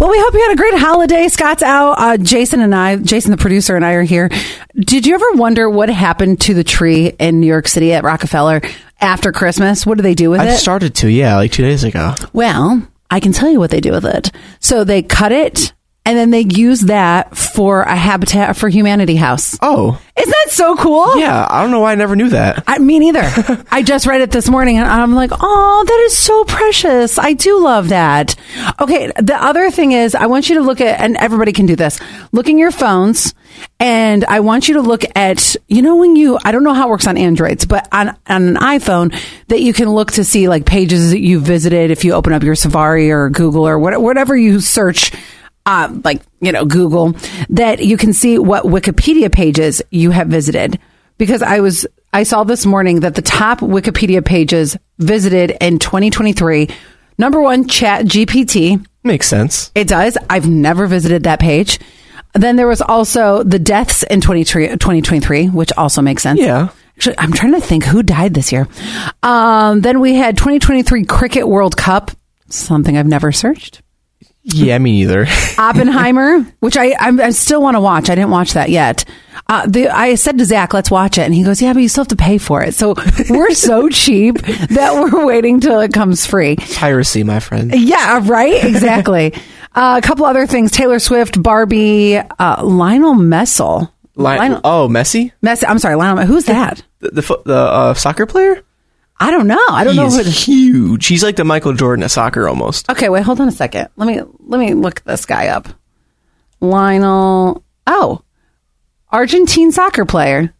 Well, we hope you had a great holiday. Scott's out. Uh, Jason and I, Jason, the producer, and I are here. Did you ever wonder what happened to the tree in New York City at Rockefeller after Christmas? What do they do with it? I it? started to, yeah, like two days ago. Well, I can tell you what they do with it. So they cut it and then they use that for a Habitat for Humanity house. Oh, Isn't that so cool? yeah. I don't know why I never knew that. I, me neither. I just read it this morning and I'm like, oh, that is so precious. I do love that. Okay. The other thing is, I want you to look at, and everybody can do this, look in your phones. And I want you to look at, you know, when you, I don't know how it works on Androids, but on, on an iPhone that you can look to see like pages that you visited if you open up your Safari or Google or what, whatever you search uh, like you know Google that you can see what Wikipedia pages you have visited because I was I saw this morning that the top Wikipedia pages visited in 2023 number 1 ChatGPT Makes sense. it does I've never visited that page then there was also the deaths in 2023 which also makes sense Yeah. Actually, I'm trying to think who died this year. Um, then we had 2023 Cricket World Cup, something I've never searched. Yeah, me neither. Oppenheimer, which I I'm, I still want to watch. I didn't watch that yet. Uh, the, I said to Zach, "Let's watch it," and he goes, "Yeah, but you still have to pay for it." So we're so cheap that we're waiting till it comes free. Piracy, my friend. Yeah, right. Exactly. uh, a couple other things: Taylor Swift, Barbie, uh, Lionel Messel. Li- Lionel oh, Messi, Messi. I'm sorry, Lionel. Who's that? the the, the uh, soccer player. I don't know. I don't know He's who. It is. huge. He's like the Michael Jordan of soccer almost. Okay, wait, hold on a second. Let me let me look this guy up. Lionel. Oh, Argentine soccer player.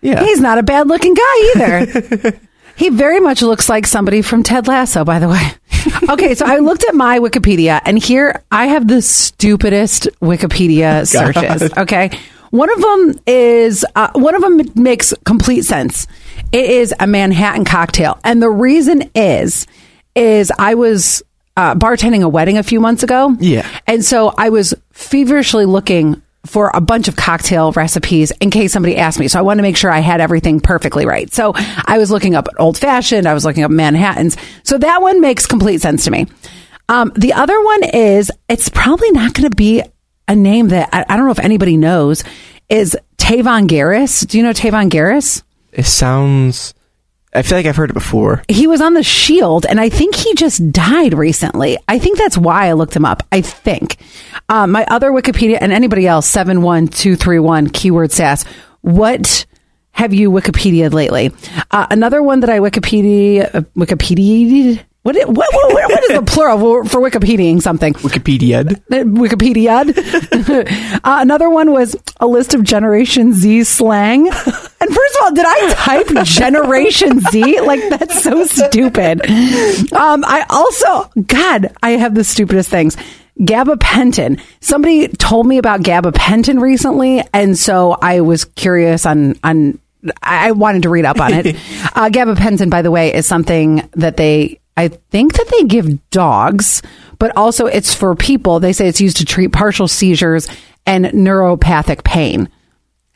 Yeah. He's not a bad looking guy either. he very much looks like somebody from Ted Lasso, by the way. okay, so I looked at my Wikipedia, and here I have the stupidest Wikipedia searches. Okay. One of them is uh, one of them makes complete sense. It is a Manhattan cocktail, and the reason is is I was uh, bartending a wedding a few months ago. Yeah. And so I was feverishly looking for a bunch of cocktail recipes in case somebody asked me. So I wanted to make sure I had everything perfectly right. So I was looking up old fashioned, I was looking up Manhattans. So that one makes complete sense to me. Um, the other one is it's probably not going to be a name that I, I don't know if anybody knows is Tavon Garris. Do you know Tavon Garris? It sounds. I feel like I've heard it before. he was on the shield and i think he just died recently i think that's why i looked him up i think um, my other wikipedia and anybody else 71231 keyword sass what have you wikipedia lately uh, another one that i wikipedia uh, wikipedia what, what, what, what is the plural for Wikipediaing something? Wikipedia. Wikipedia. uh, another one was a list of Generation Z slang. And first of all, did I type Generation Z? Like, that's so stupid. Um, I also, God, I have the stupidest things. Gabapentin. Somebody told me about gabapentin recently, and so I was curious on on. I wanted to read up on it. uh, gabapentin, by the way, is something that they I think that they give dogs, but also it's for people. They say it's used to treat partial seizures and neuropathic pain.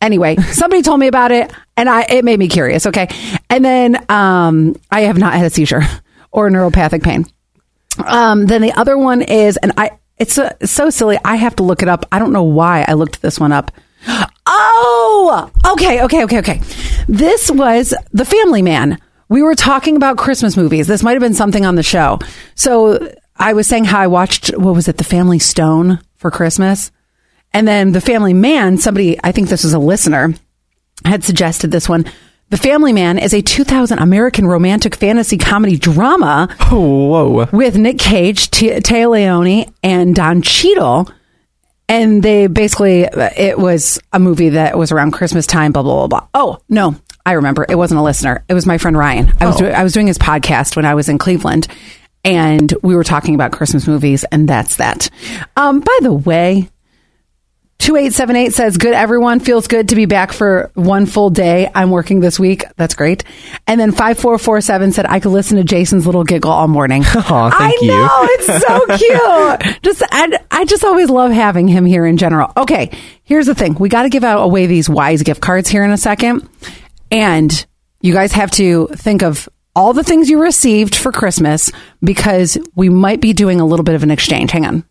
Anyway, somebody told me about it and I it made me curious, okay? And then um I have not had a seizure or neuropathic pain. Um then the other one is and I it's uh so silly. I have to look it up. I don't know why I looked this one up. Oh, okay, okay, okay, okay. This was The Family Man. We were talking about Christmas movies. This might have been something on the show. So I was saying how I watched, what was it, The Family Stone for Christmas? And then The Family Man, somebody, I think this was a listener, had suggested this one. The Family Man is a 2000 American romantic fantasy comedy drama whoa. with Nick Cage, T- Téa Leoni, and Don Cheadle. And they basically, it was a movie that was around Christmas time, blah, blah, blah, blah. Oh, no, I remember. It wasn't a listener. It was my friend Ryan. I was, doing, I was doing his podcast when I was in Cleveland and we were talking about Christmas movies and that's that. Um, by the way, 2878 says, Good, everyone. Feels good to be back for one full day. I'm working this week. That's great. And then 5447 said, I could listen to Jason's little giggle all morning. Thank I you. know. It's so cute. just, I, I just always love having him here in general. Okay. Here's the thing we got to give out away these wise gift cards here in a second. And you guys have to think of all the things you received for Christmas because we might be doing a little bit of an exchange. Hang on.